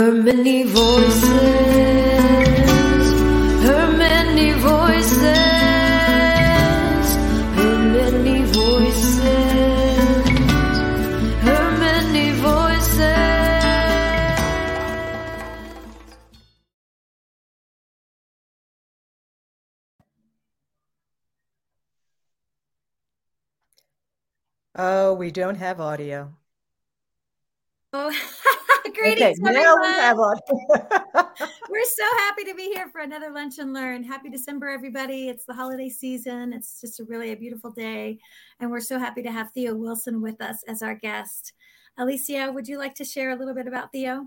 Her many voices, her many voices, her many voices, her many voices. Oh, we don't have audio. Oh, Okay, greetings, now we everyone. have audio. We're so happy to be here for another Lunch and Learn. Happy December, everybody. It's the holiday season. It's just a really a beautiful day. And we're so happy to have Theo Wilson with us as our guest. Alicia, would you like to share a little bit about Theo?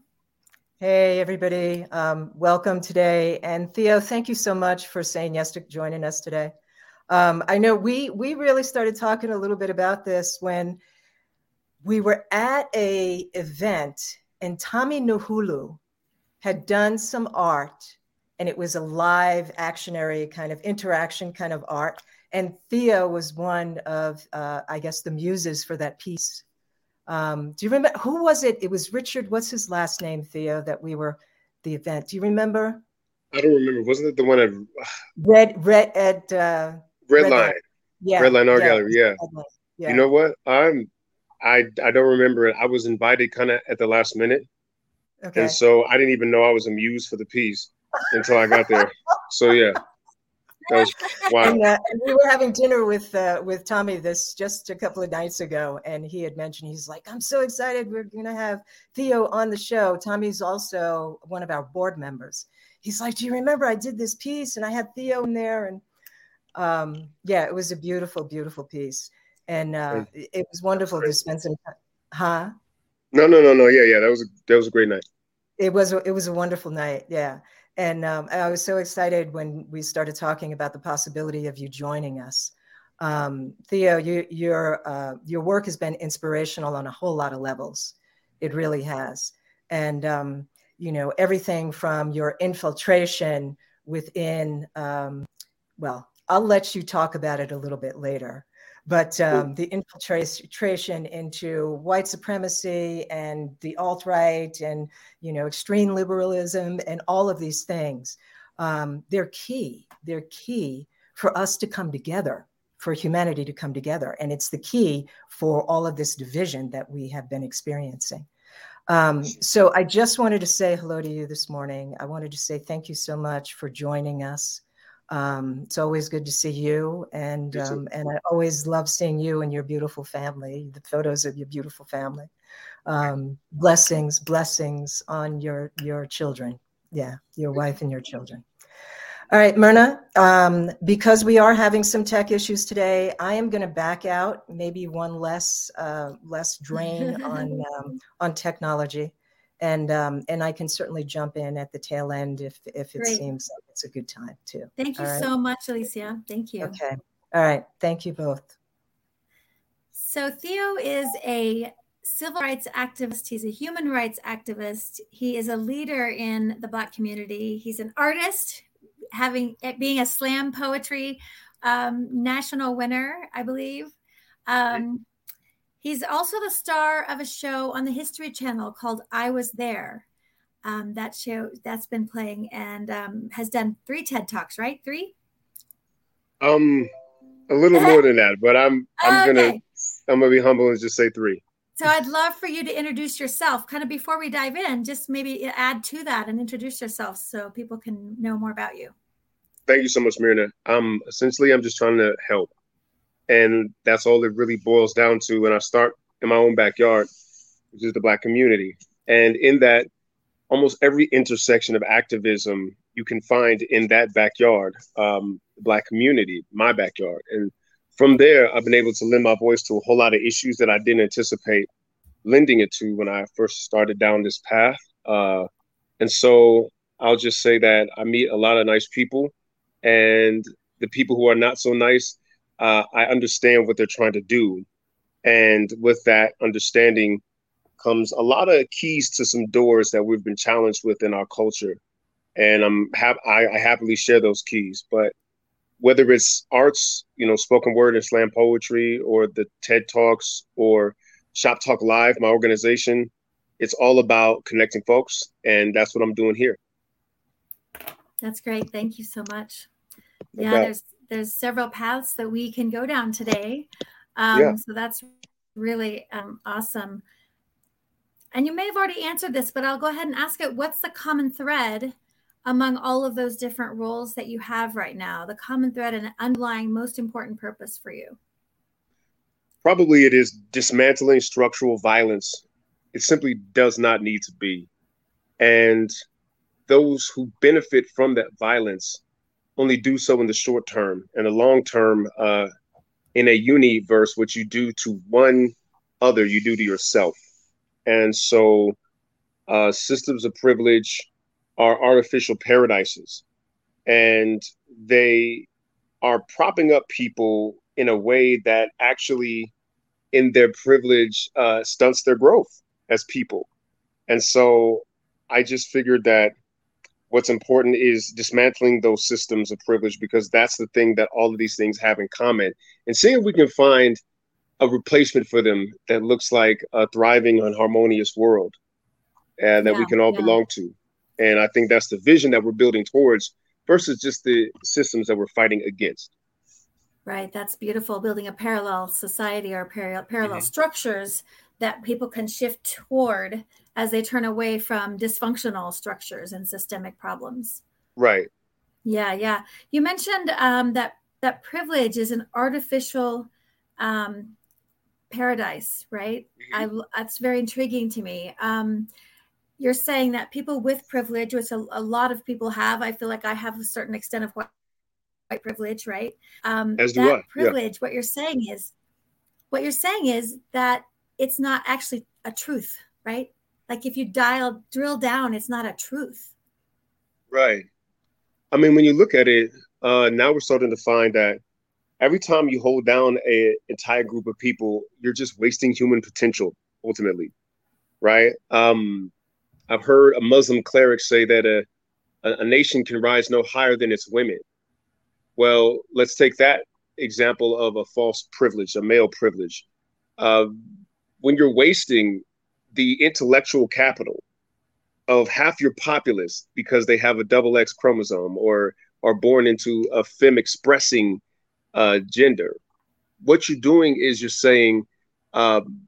Hey, everybody. Um, welcome today. And Theo, thank you so much for saying yes to joining us today. Um, I know we we really started talking a little bit about this when we were at a event and Tommy Nuhulu had done some art and it was a live actionary kind of interaction kind of art. And Theo was one of, uh, I guess, the muses for that piece. Um, do you remember who was it? It was Richard. What's his last name, Theo? That we were the event. Do you remember? I don't remember. Wasn't it the one at Red, red at uh, Red Red Line? Line. yeah, Red Line Art yeah, Gallery. Yeah. Line, yeah. You know what? I'm. I I don't remember it. I was invited kind of at the last minute, okay. and so I didn't even know I was a muse for the piece until I got there. So yeah, that was wild. And, uh, and we were having dinner with uh, with Tommy this just a couple of nights ago, and he had mentioned he's like, "I'm so excited. We're going to have Theo on the show." Tommy's also one of our board members. He's like, "Do you remember I did this piece and I had Theo in there?" And um, yeah, it was a beautiful, beautiful piece, and uh, it was wonderful to spend some time. Huh? No, no, no, no. Yeah, yeah. That was a that was a great night. it was a, it was a wonderful night yeah and um, i was so excited when we started talking about the possibility of you joining us um, theo you, your uh, your work has been inspirational on a whole lot of levels it really has and um, you know everything from your infiltration within um, well i'll let you talk about it a little bit later but um, the infiltration into white supremacy and the alt right and you know extreme liberalism and all of these things um, they're key they're key for us to come together for humanity to come together and it's the key for all of this division that we have been experiencing. Um, so i just wanted to say hello to you this morning. I wanted to say thank you so much for joining us um, it's always good to see you, and um, and I always love seeing you and your beautiful family. The photos of your beautiful family. Um, blessings, blessings on your your children. Yeah, your wife and your children. All right, Myrna. Um, because we are having some tech issues today, I am going to back out. Maybe one less uh, less drain on um, on technology, and um, and I can certainly jump in at the tail end if if it Great. seems like it's a good time too. Thank you right. so much, Alicia. Thank you. Okay. All right. Thank you both. So Theo is a civil rights activist. He's a human rights activist. He is a leader in the Black community. He's an artist, having eh, being a slam poetry um, national winner, I believe. Um, he's also the star of a show on the History Channel called "I Was There." Um, that show that's been playing and um, has done three TED talks, right? Three. Um, a little more than that, but I'm I'm gonna I'm gonna be humble and just say three. So I'd love for you to introduce yourself, kind of before we dive in. Just maybe add to that and introduce yourself so people can know more about you. Thank you so much, Myrna. Um, essentially, I'm just trying to help, and that's all it really boils down to. When I start in my own backyard, which is the Black community, and in that, almost every intersection of activism you can find in that backyard, um, Black community, my backyard, and from there, I've been able to lend my voice to a whole lot of issues that I didn't anticipate lending it to when I first started down this path. Uh, and so I'll just say that I meet a lot of nice people, and the people who are not so nice, uh, I understand what they're trying to do. And with that understanding comes a lot of keys to some doors that we've been challenged with in our culture. And I'm hap- I, I happily share those keys. But whether it's arts, you know, spoken word and slam poetry, or the TED Talks, or Shop Talk Live, my organization, it's all about connecting folks, and that's what I'm doing here. That's great. Thank you so much. Yeah, there's there's several paths that we can go down today. Um, Yeah. So that's really um, awesome. And you may have already answered this, but I'll go ahead and ask it. What's the common thread among all of those different roles that you have right now? The common thread and underlying most important purpose for you? Probably it is dismantling structural violence. It simply does not need to be. And those who benefit from that violence only do so in the short term. In the long term, uh, in a universe, what you do to one other, you do to yourself. And so, uh, systems of privilege are artificial paradises, and they are propping up people in a way that actually, in their privilege, uh, stunts their growth as people. And so, I just figured that what's important is dismantling those systems of privilege because that's the thing that all of these things have in common and seeing if we can find a replacement for them that looks like a thriving and harmonious world and that we can all yeah. belong to and i think that's the vision that we're building towards versus just the systems that we're fighting against Right. That's beautiful. Building a parallel society or parallel, parallel Mhm. structures that people can shift toward as they turn away from dysfunctional structures and systemic problems. right Yeah, yeah. You mentioned um, that that privilege is an artificial um, paradise, right? I, that's very intriguing to me. Um, you're saying that people with privilege, which a, a lot of people have, I feel like I have a certain extent of white, white privilege, right? Um, As do that I, yeah. privilege, what you're saying is, what you're saying is that it's not actually a truth, right? Like if you dial drill down, it's not a truth. Right. I mean, when you look at it, uh, now we're starting to find that every time you hold down a entire group of people, you're just wasting human potential ultimately, right? Um, I've heard a Muslim cleric say that a, a, a nation can rise no higher than its women. Well, let's take that example of a false privilege, a male privilege. Uh, when you're wasting the intellectual capital of half your populace because they have a double X chromosome or are born into a femme expressing uh, gender. What you're doing is you're saying um,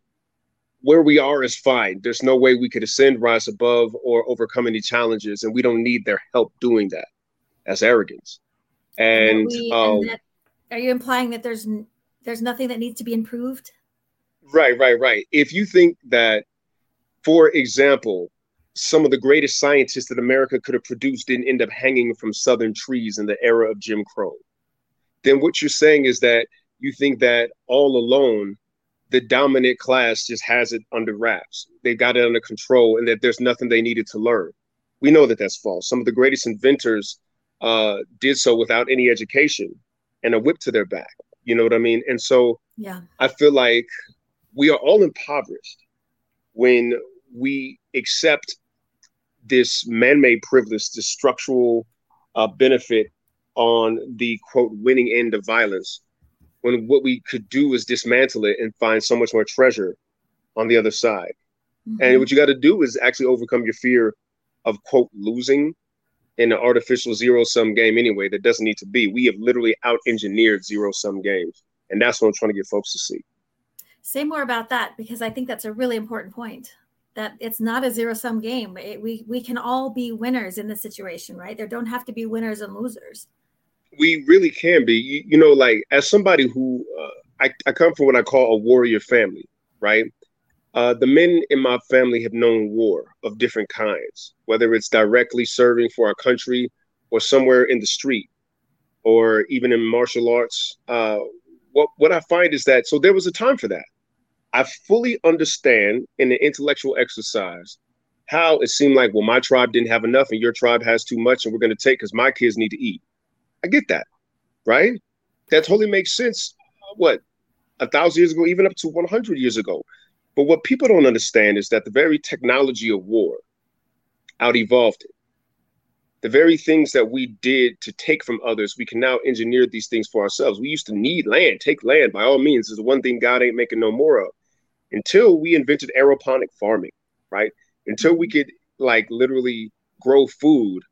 where we are is fine. There's no way we could ascend, rise above, or overcome any challenges, and we don't need their help doing that. That's arrogance. And, we, um, and that, are you implying that there's there's nothing that needs to be improved? Right, right, right. If you think that, for example, some of the greatest scientists that America could have produced didn't end up hanging from southern trees in the era of Jim Crow, then what you're saying is that you think that all alone, the dominant class just has it under wraps. They've got it under control and that there's nothing they needed to learn. We know that that's false. Some of the greatest inventors uh, did so without any education and a whip to their back. You know what I mean? And so Yeah. I feel like we are all impoverished when we accept this man-made privilege, this structural uh, benefit on the quote winning end of violence, when what we could do is dismantle it and find so much more treasure on the other side. Mhm. And what you got to do is actually overcome your fear of quote losing in an artificial zero-sum game anyway that doesn't need to be. We have literally out-engineered zero-sum games, and that's what I'm trying to get folks to see. Say more about that because I think that's a really important point. That it's not a zero sum game. It, we we can all be winners in this situation, right? There don't have to be winners and losers. we really can be you, you know like as somebody who uh, I, I come from what i call a warrior family right uh, the men in my family have known war of different kinds whether it's directly serving for our country or somewhere in the street or even in martial arts uh, what, what i find is that so there was a time for that i fully understand in the intellectual exercise how it seemed like well my tribe didn't have enough and your tribe has too much and we're going to take because my kids need to eat I get that, right? That totally makes sense. What a thousand years ago, even up to 100 years ago. But what people don't understand is that the very technology of war out evolved it. The very things that we did to take from others, we can now engineer these things for ourselves. We used to need land, take land by all means. Is the one thing God ain't making no more of. Until we invented aeroponic farming, right? until we could like literally grow food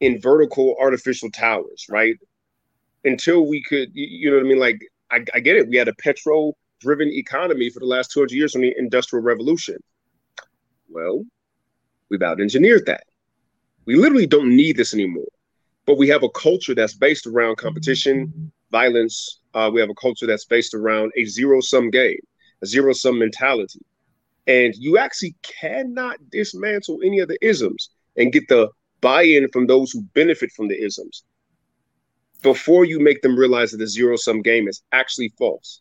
in vertical artificial towers, right? Until we could, you know what I mean? Like, I, I get it. We had a petrol driven economy for the last 200 years from the Industrial Revolution. Well, we've out engineered that. We literally don't need this anymore. But we have a culture that's based around competition, violence. Uh, we have a culture that's based around a zero sum game, zero sum mentality. And you actually cannot dismantle any of the isms and get the buy in from those who benefit from the isms before you make them realize that the zero sum game is actually false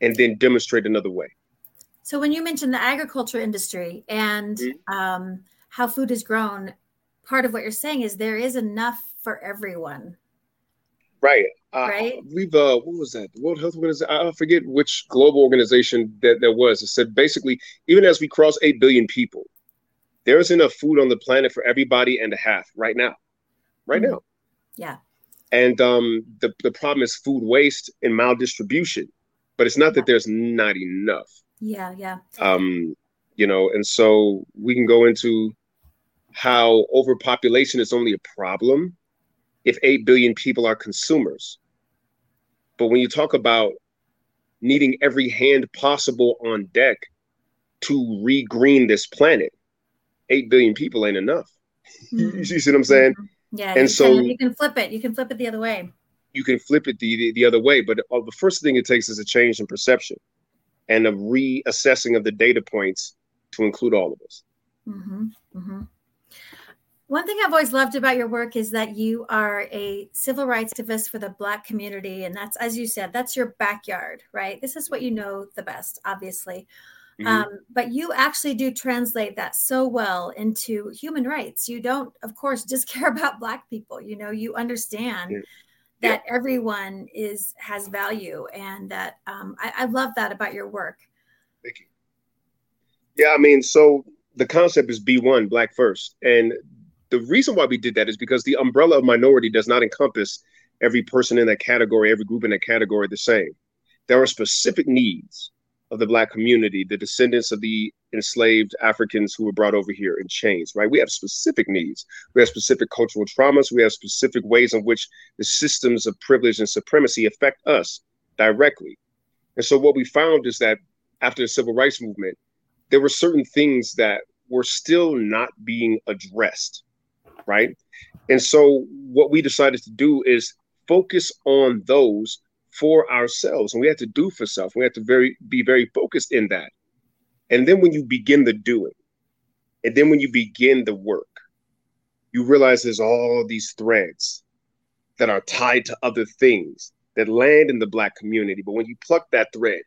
and then demonstrate another way. So, when you mentioned the agriculture industry and mm-hmm. um, how food is grown, part of what you're saying is there is enough for everyone. Right. Uh, right. We've uh, what was that? The World Health Organization. I forget which global organization that there was. It said basically, even as we cross eight billion people, there's enough food on the planet for everybody and a half right now. Right mm-hmm. now. Yeah. And um, the the problem is food waste and maldistribution, but it's not yeah. that there's not enough. Yeah. Yeah. Um, you know, and so we can go into how overpopulation is only a problem if 8 billion people are consumers. But when you talk about needing every hand possible on deck to re-green this planet, 8 billion people ain't enough. Mm-hmm. you see what I'm saying? Mm-hmm. Yeah. And so can, you can flip it. You can flip it the other way. You can flip it the, the, the other way. But the first thing it takes is a change in perception and a reassessing of the data points to include all of us. Mm-hmm. mm-hmm. One thing I've always loved about your work is that you are a civil rights activist for the Black community. And that's, as you said, that's your backyard, right? This is what you know the best, obviously. Mm-hmm. Um, but you actually do translate that so well into human rights. You don't, of course, just care about Black people. You know, you understand. Yeah. That yeah. everyone is has value, and that um, I, I love that about your work. Thank you. Yeah, I mean, so the concept is be one, black first, and the reason why we did that is because the umbrella of minority does not encompass every person in that category, every group in that category the same. There are specific needs of the Black community, the descendants of the enslaved Africans who were brought over here in chains, right? We have specific needs. We have specific cultural traumas. We have specific ways in which the systems of privilege and supremacy affect us directly. And so, what we found is that after the civil rights movement, there were certain things that were still not being addressed right? And so what we decided to do is focus on those for ourselves, and we had to do for self. We had to very be very focused in that. And then when you begin the doing, and then when you begin the work, you realize there's all these threads that are tied to other things that land in the black community. But when you pluck that thread,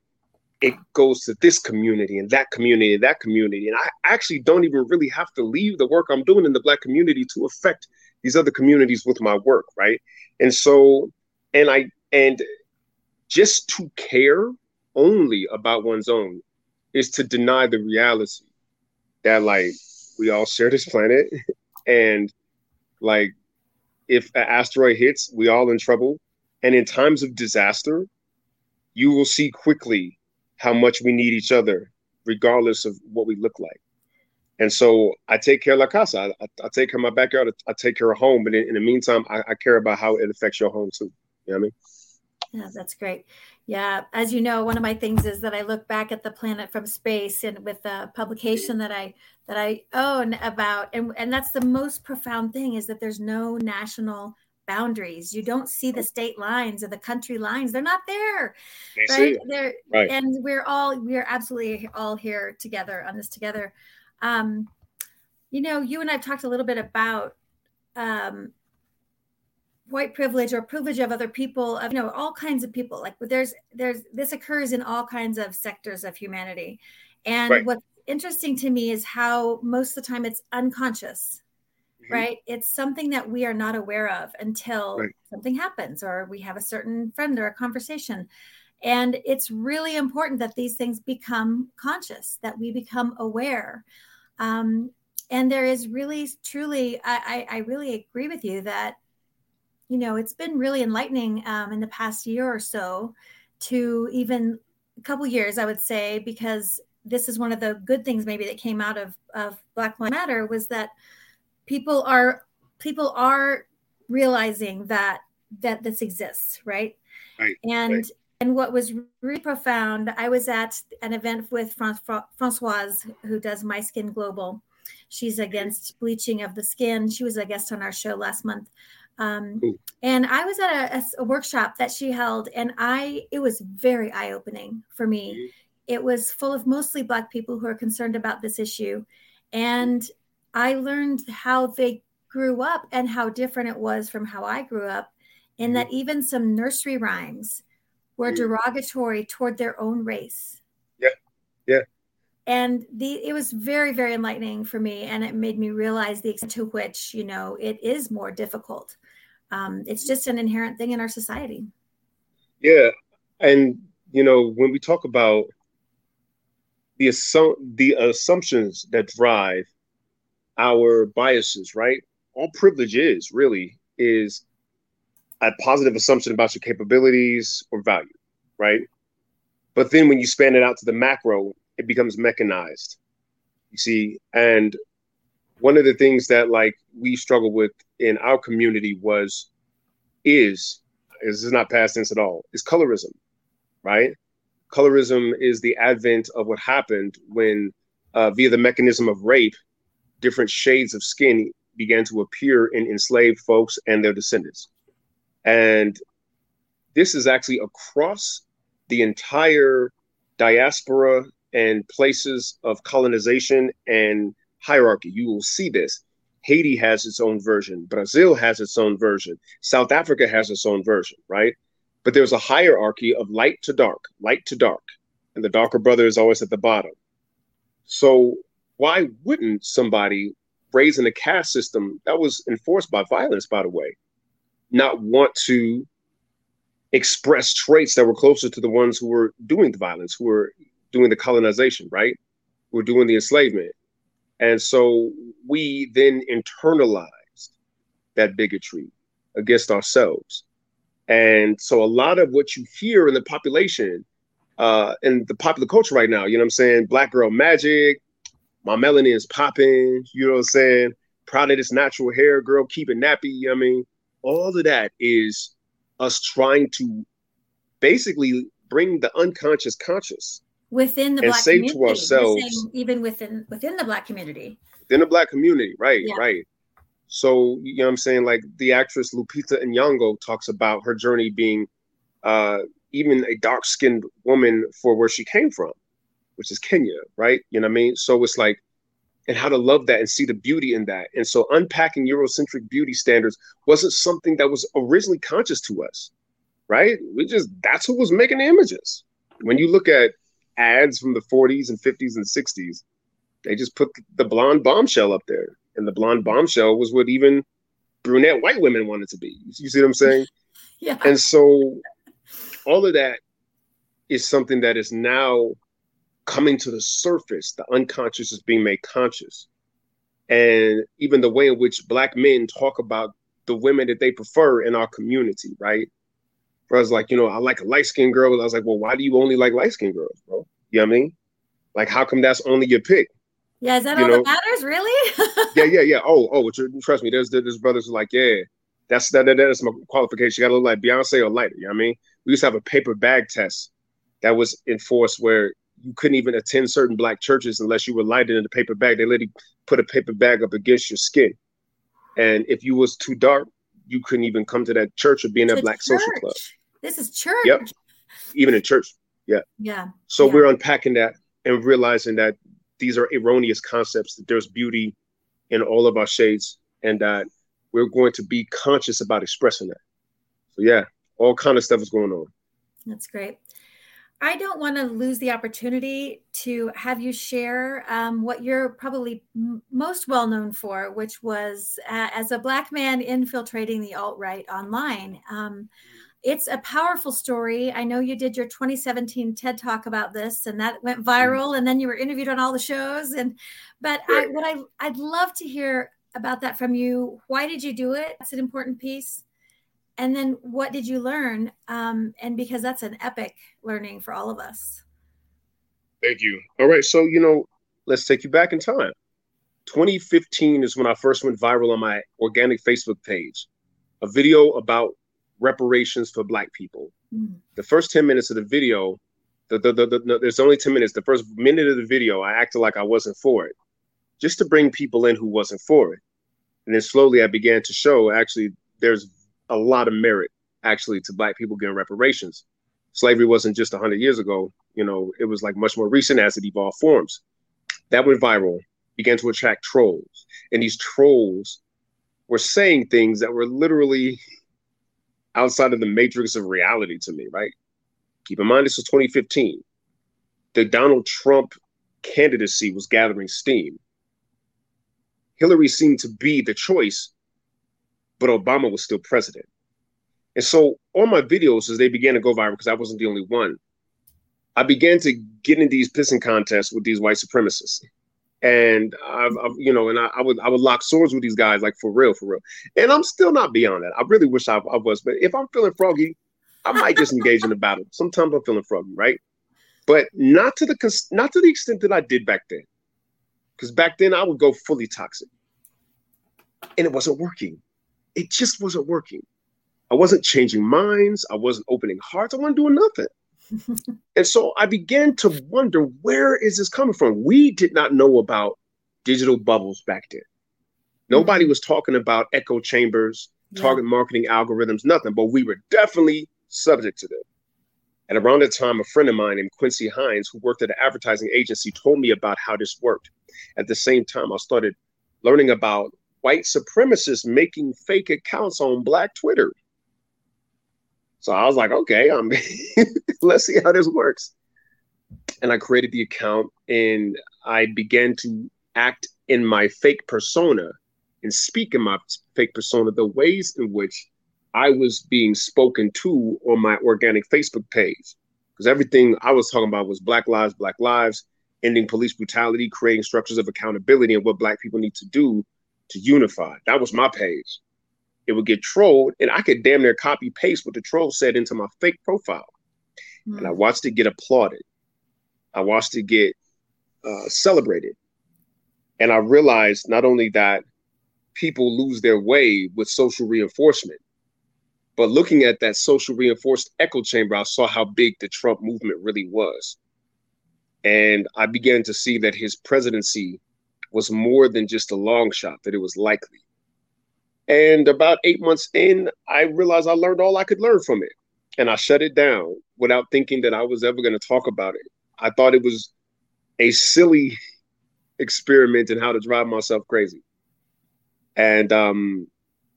it goes to this community and that community and that community. And I actually don't even really have to leave the work I'm doing in the Black community to affect these other communities with my work, right? And so, and I, and just to care only about one's own is to deny the reality that, like, we all share this planet. and, like, if an asteroid hits, we all in trouble. And in times of disaster, you will see quickly how much we need each other, regardless of what we look like. And so I take care of La Casa. I, I take care of my backyard. I take care of home. But in, in the meantime, I, I, care about how it affects your home too. You know what I mean? Yeah, that's great. Yeah, as you know, one of my things is that I look back at the planet from space, and with the publication that I that I own about, and and that's the most profound thing is that there's no national boundaries. You don't see the state lines or the country lines. They're not there. They right? They're right. and we're all we're absolutely all here together on this together. Um, you know, you and I've talked a little bit about um, white privilege or privilege of other people, of you know, all kinds of people. Like there's there's this occurs in all kinds of sectors of humanity. And right. what's interesting to me is how most of the time it's unconscious mm-hmm. right? It's something that we are not aware of until right. something happens or we have a certain friend or a conversation. And it's really important that these things become conscious, that we become aware. Um, and there is really, truly, I, I, I, really agree with you that, you know, it's been really enlightening um, in the past year or so to even a couple years, I would say, because this is one of the good things maybe that came out of of Black Lives Matter was that people are people are realizing that that this exists, right? Right. And right. and what was really profound, I was at an event with Francoise, who does My Skin Global. She's against bleaching of the skin. She was a guest on our show last month. Um, and I was at a, a, workshop that she held, and I it was very eye opening for me. Mm-hmm. It was full of mostly Black people who are concerned about this issue, and I learned how they grew up and how different it was from how I grew up, in mm-hmm. that even some nursery rhymes were mm-hmm. derogatory toward their own race. Yeah, yeah and the it was very very enlightening for me and it made me realize the extent to which you know it is more difficult um, it's just an inherent thing in our society yeah and you know when we talk about the assu- the assumptions that drive our biases right? All privilege is really is a positive assumption about your capabilities or value right? But then when you span it out to the macro it becomes mechanized. You see, and one of the things that like we struggle with in our community was is this is not past tense at all is colorism right? Colorism is the advent of what happened when uh, via the mechanism of rape different shades of skin began to appear in enslaved folks and their descendants and this is actually across the entire diaspora and places of colonization and hierarchy. You will see this. Haiti has its own version. Brazil has its own version. South Africa has its own version, right? But there's a hierarchy of light to dark, light to dark, and the darker brother is always at the bottom. So why wouldn't somebody raised in a caste system that was enforced by violence, by the way, not want to express traits that were closer to the ones who were doing the violence, who were doing the colonization, right? We're doing the enslavement. And so we then internalized that bigotry against ourselves. And so a lot of what you hear in the population, uh, in the popular culture right now, you know what I'm saying? Black girl magic, my melanin is popping, you know what I'm saying? Proud of this natural hair, girl, keep it nappy. You know I mean, all of that is us trying to basically bring the unconscious conscious within the and black say community. to ourselves, even within within the black community. Within the black community, right, Yeah. right. So you know what I'm saying? Like the actress Lupita Nyong'o talks about her journey being uh even a dark skinned woman for where she came from, which is Kenya, right? You know what I mean? So it's like and how to love that and see the beauty in that. And so unpacking Eurocentric beauty standards wasn't something that was originally conscious to us, right? We just that's who was making the images. When you look at ads from the 40s and 50s and 60s. They just put the blonde bombshell up there, and the blonde bombshell was what even brunette white women wanted to be. You see what I'm saying? Yeah. And so all of that is something that is now coming to the surface. The unconscious is being made conscious. And even the way in which black men talk about the women that they prefer in our community, right? I was like, you know, I like a light skinned girl. I was like, well, why do you only like light skinned girls, bro? You know what I mean? Like, how come that's only your pick? Yeah, is that You all know? that matters, really? yeah, yeah, yeah. Oh, oh, tr- trust me. There's there's brothers like, yeah, that's that, that that's my qualification. You gotta look like Beyonce or lighter. You know what I mean? We used to have a paper bag test that was enforced where you couldn't even attend certain black churches unless you were lighter in a paper bag. They literally put a paper bag up against your skin, and if you was too dark, you couldn't even come to that church or be in that black social club. This is church. Yep. Even in church. Yeah. Yeah. So Yeah. we're unpacking that and realizing that these are erroneous concepts, that there's beauty in all of our shades, and that we're going to be conscious about expressing that. So yeah, all kind of stuff is going on. That's great. I don't want to lose the opportunity to have you share um, what you're probably m- most well known for, which was uh, as a Black man infiltrating the alt right online. Um, it's a powerful story. I know you did your 2017 TED talk about this, and that went viral. And then you were interviewed on all the shows. And but I, what I I'd love to hear about that from you. Why did you do it? That's an important piece and then what did you learn um, and because that's an epic learning for all of us Thank you. All right, so you know, let's take you back in time. 2015 is when I first went viral on my organic Facebook page. A video about reparations for Black people. Mm. The first 10 minutes of the video, the, the, the, the, there's only 10 minutes. The first minute of the video, I acted like I wasn't for it, just to bring people in who wasn't for it. And then slowly I began to show actually there's a lot of merit actually to Black people getting reparations. Slavery wasn't just 100 years ago, you know, it was like much more recent as it evolved forms. That went viral, began to attract trolls. And these trolls were saying things that were literally outside of the matrix of reality to me, right? Keep in mind, this was 2015. The Donald Trump candidacy was gathering steam. Hillary seemed to be the choice, but Obama was still president. And so all my videos, as they began to go viral, because I wasn't the only one, I began to get in these pissing contests with these white supremacists. And I've, I've you know, and I, I, would I would lock swords with these guys like for real, for real. And I'm still not beyond that. I really wish I, I was, but if I'm feeling froggy, I might just engage in the battle. Sometimes I'm feeling froggy, right? But not to the not to the extent that I did back then, because back then I would go fully toxic, and it wasn't working. It just wasn't working. I wasn't changing minds. I wasn't opening hearts. I wasn't doing nothing. and so I began to wonder where is this coming from? We did not know about digital bubbles back then. Nobody mm-hmm. was talking about echo chambers, yeah. target marketing algorithms, nothing, but we were definitely subject to them. And around that time, a friend of mine named Quincy Hines, who worked at an advertising agency, told me about how this worked. At the same time, I started learning about white supremacists making fake accounts on Black Twitter. So I was like, okay, um, let's see how this works. And I created the account and I began to act in my fake persona and speak in my fake persona the ways in which I was being spoken to on my organic Facebook page. Because everything I was talking about was Black Lives, Black Lives, ending police brutality, creating structures of accountability, and what Black people need to do to unify. That was my page it would get trolled, and I could damn near copy paste what the troll said into my fake profile. Mm-hmm. And I watched it get applauded. I watched it get uh, celebrated. And I realized not only that people lose their way with social reinforcement, but looking at that social reinforced echo chamber, I saw how big the Trump movement really was. And I began to see that his presidency was more than just a long shot, that it was likely. And about eight months in, I realized I learned all I could learn from it. And I shut it down without thinking that I was ever going to talk about it. I thought it was a silly experiment in how to drive myself crazy. And um,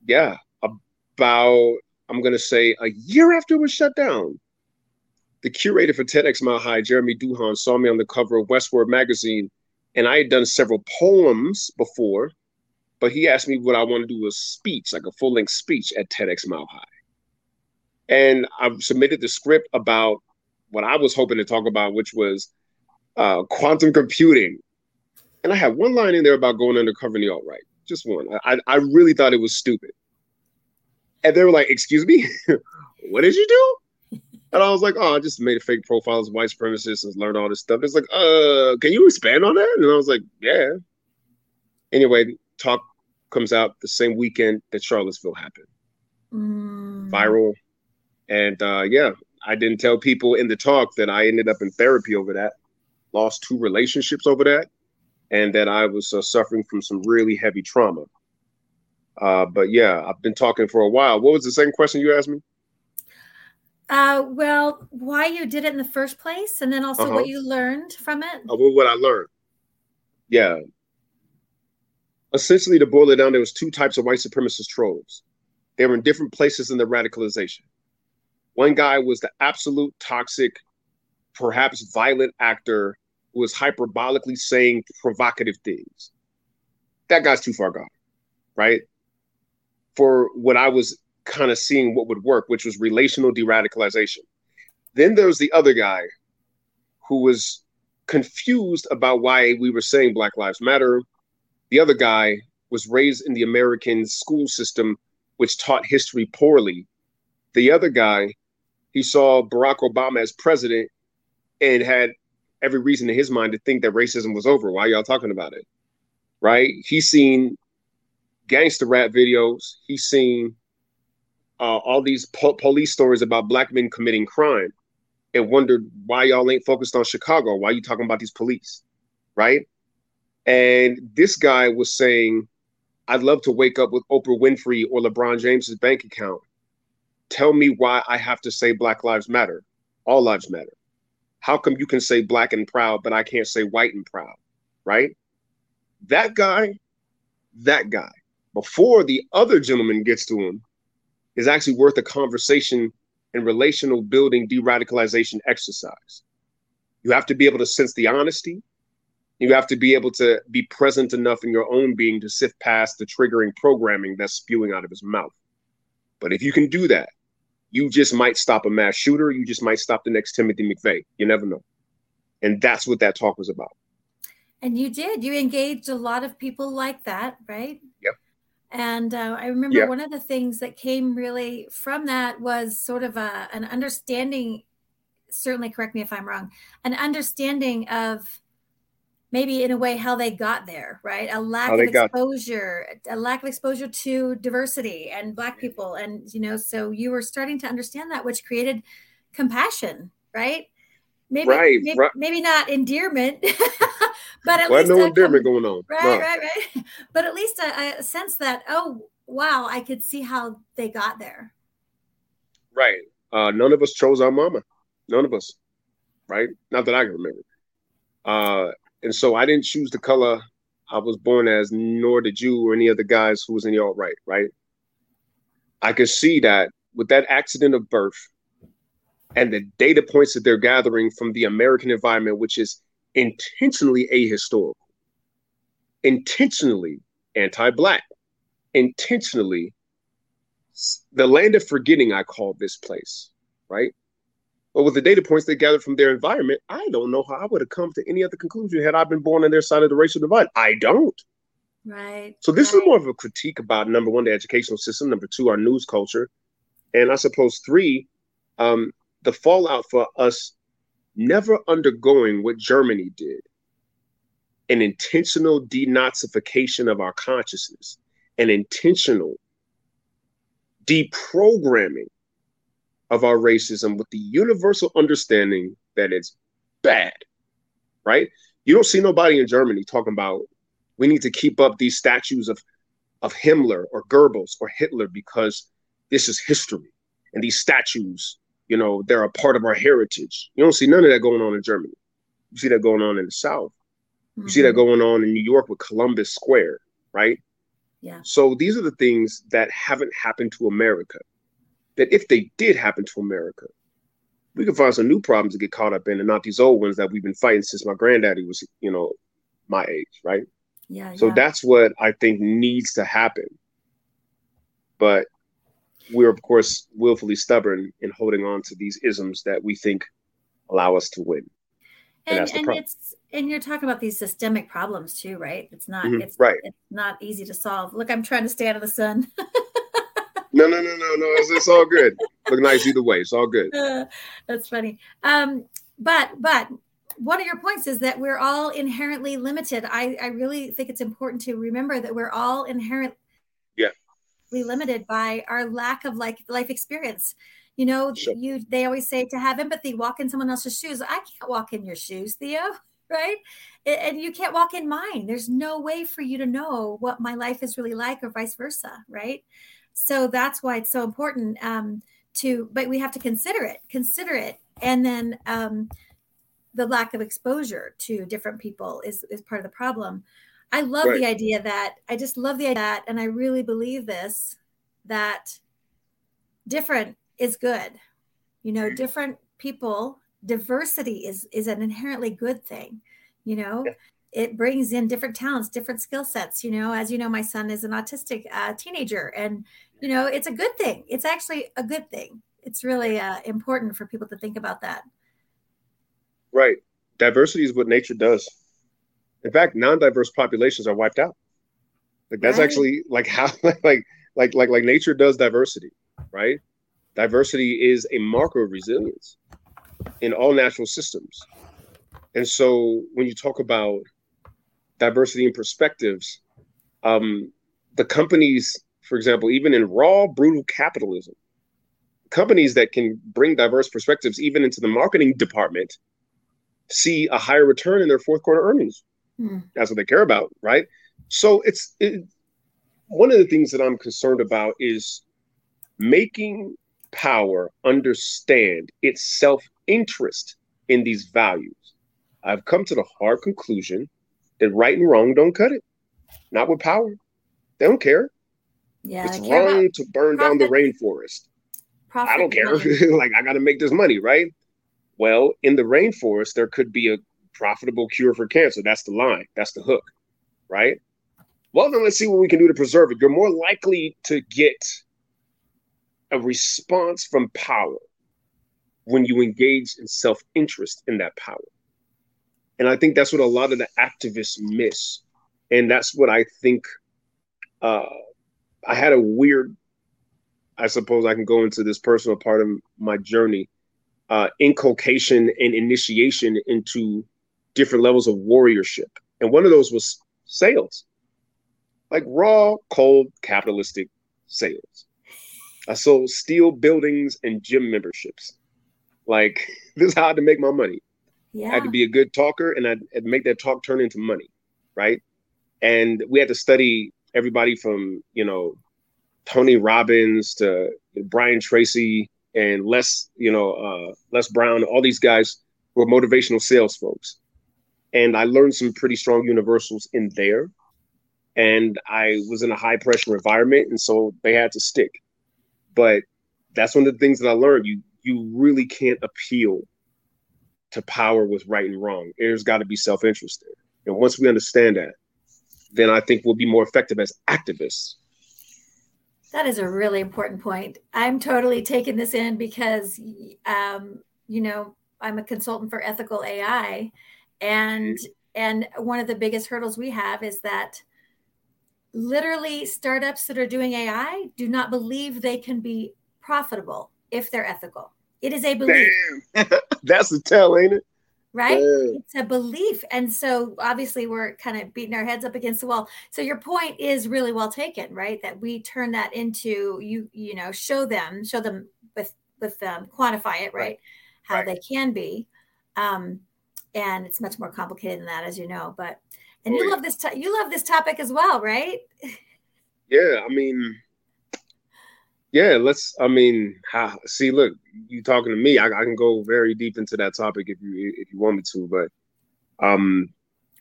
yeah, about, I'm going to say a year after it was shut down, the curator for TEDx Mile High, Jeremy Duhan, saw me on the cover of Westword magazine. And I had done several poems before but he asked me what I want to do a speech, like a full length speech at TEDx Mile High. And I submitted the script about what I was hoping to talk about, which was uh, quantum computing. And I had one line in there about going undercover in the alt right, just one. I, I really thought it was stupid. And they were like, Excuse me, what did you do? And I was like, Oh, I just made a fake profile as white supremacist and learned all this stuff. It's like, uh, can you expand on that? And I was like, Yeah. Anyway, talk comes out the same weekend that Charlottesville happened. Mm. Viral. And uh, yeah, I didn't tell people in the talk that I ended up in therapy over that, lost two relationships over that, and that I was uh, suffering from some really heavy trauma. Uh, but yeah, I've been talking for a while. What was the second question you asked me? Uh, well, why you did it in the first place, and then also uh-huh. what you learned from it. Uh, well, what I learned. Yeah, essentially to boil it down, there was two types of white supremacist trolls. They were in different places in the radicalization. One guy was the absolute toxic, perhaps violent actor who was hyperbolically saying provocative things. That guy's too far gone, right? For what I was kind of seeing what would work, which was relational de-radicalization. Then there was the other guy who was confused about why we were saying Black Lives Matter, the other guy was raised in the American school system, which taught history poorly. The other guy, he saw Barack Obama as president and had every reason in his mind to think that racism was over. Why y'all talking about it? Right? He's seen gangster rap videos. He's seen uh, all these po- police stories about black men committing crime, and wondered why y'all ain't focused on Chicago. Why you talking about these police? Right? And this guy was saying, I'd love to wake up with Oprah Winfrey or LeBron James's bank account. Tell me why I have to say Black Lives Matter. All lives matter. How come you can say black and proud, but I can't say white and proud? Right? That guy, that guy, before the other gentleman gets to him, is actually worth a conversation and relational building de radicalization exercise. You have to be able to sense the honesty you have to be able to be present enough in your own being to sift past the triggering programming that's spewing out of his mouth. But if you can do that, you just might stop a mass shooter. You just might stop the next Timothy McVeigh. You never know. And that's what that talk was about. And you did. You engaged a lot of people like that, right? Yep. And uh, I remember Yep. one of the things that came really from that was sort of a, an understanding. Certainly, correct me if I'm wrong. An understanding of maybe in a way how they got there right a lack of they got- exposure a lack of exposure to diversity and black people and you know so you were starting to understand that which created compassion right maybe Right, maybe, right. maybe not endearment but at Well, least no endearment com- going on. right No. right right but at least a, a sense that oh wow i could see how they got there Right. Uh, none of us chose our mama. None of us. Right. Not that I can remember. Uh, and so I didn't choose the color I was born as, nor did you or any of the guys who was in the alt right. Right. I could see that with that accident of birth and the data points that they're gathering from the American environment, which is intentionally ahistorical, intentionally anti-black, intentionally the land of forgetting, I call this place, right? But with the data points they gathered from their environment, I don't know how I would have come to any other conclusion had I been born on their side of the racial divide. I don't. right So this right. is more of a critique about number one, the educational system, number two, our news culture, and I suppose three, um, the fallout for us never undergoing what Germany did, an intentional denazification of our consciousness, an intentional deprogramming of our racism with the universal understanding that it's bad, right? You don't see nobody in Germany talking about we need to keep up these statues of of Himmler or Goebbels or Hitler because this is history and these statues, you know, they're a part of our heritage. You don't see none of that going on in Germany. You see that going on in the South. You see that Mhm. going on in New York with Columbus Square, right? Yeah. So these are the things that haven't happened to America. That if they did happen to America, we could find some new problems to get caught up in and not these old ones that we've been fighting since my granddaddy was, you know, my age, right? yeah So yeah. that's what I think needs to happen. But we're of course willfully stubborn in holding on to these isms that we think allow us to win. and and, and it's and you're talking about these systemic problems too right it's not Mhm, it's right. it's not easy to solve look i'm trying to stay out of the sun No, no, no, no, no. It's, it's all good. Look nice either way. It's all good. Uh, that's funny um but but one of your points is that we're all inherently limited i i really think it's important to remember that we're all inherently Yeah. Limited by our lack of like life experience. You know Sure. you they always say to have empathy walk in someone else's shoes. I can't walk in your shoes theo right? And you can't walk in mine. There's no way for you to know what my life is really like or vice versa right? So that's why it's so important um, to but we have to consider it consider it. And then um, the lack of exposure to different people is, is part of the problem i love Right. the idea that i just love the idea that and i really believe this that different is good you know different people diversity is is an inherently good thing you know Yeah. it brings in different talents different skill sets you know as you know my son is an autistic uh, teenager and you know it's a good thing it's actually a good thing it's really uh, important for people to think about that Right. Diversity is what nature does. In fact, non-diverse populations are wiped out. Like that's Right. actually like how like like like like nature does diversity, right? Diversity is a marker of resilience in all natural systems. And so when you talk about diversity and perspectives, um, the companies, for example, even in raw, brutal capitalism, companies that can bring diverse perspectives even into the marketing department see a higher return in their fourth quarter earnings. Mm. That's what they care about, right? So it's it, one of the things that I'm concerned about is making power understand its self interest in these values. I've come to the hard conclusion that right and wrong don't cut it. Not with power. They don't care. Yeah, it's wrong to burn profit. down the rainforest. Profit I don't care. like I got to make this money, right? Well, in the rainforest, there could be a profitable cure for cancer. That's the line. That's the hook, right? Well, then let's see what we can do to preserve it. You're more likely to get a response from power when you engage in self interest in that power. And I think that's what a lot of the activists miss. And that's what I think uh, I had a weird, I suppose I can go into this personal part of my journey, uh, inculcation and initiation into different levels of warriorship. And one of those was sales, like raw, cold, capitalistic sales. I sold steel buildings and gym memberships. Like this is how I had to make my money. Yeah. I had to be a good talker and I'd, I'd make that talk turn into money. Right. And we had to study everybody from, you know, Tony Robbins to Brian Tracy and Les, you know, uh, Les Brown, all these guys were motivational sales folks. And I learned some pretty strong universals in there. And I was in a high pressure environment. And so they had to stick. But that's one of the things that I learned. You you really can't appeal to power with right and wrong. There's got to be self-interest there. And once we understand that, then I think we'll be more effective as activists. That is a really important point. I'm totally taking this in because, um, you know, I'm a consultant for ethical AI, and mm-hmm. and one of the biggest hurdles we have is that literally startups that are doing AI do not believe they can be profitable if they're ethical. It is a belief. That's a tell, ain't it? Right? Damn. It's a belief. And so obviously we're kind of beating our heads up against the wall. So your point is really well taken, right? That we turn that into you, you know, show them, show them with with them, quantify it, right? right. How right. they can be. Um, and it's much more complicated than that, as you know. But and oh, you yeah. love this to- you love this topic as well, right? Yeah, I mean, yeah, let's. I mean, how, see, look, you talking to me. I, I, can go very deep into that topic if you if you want me to, but um,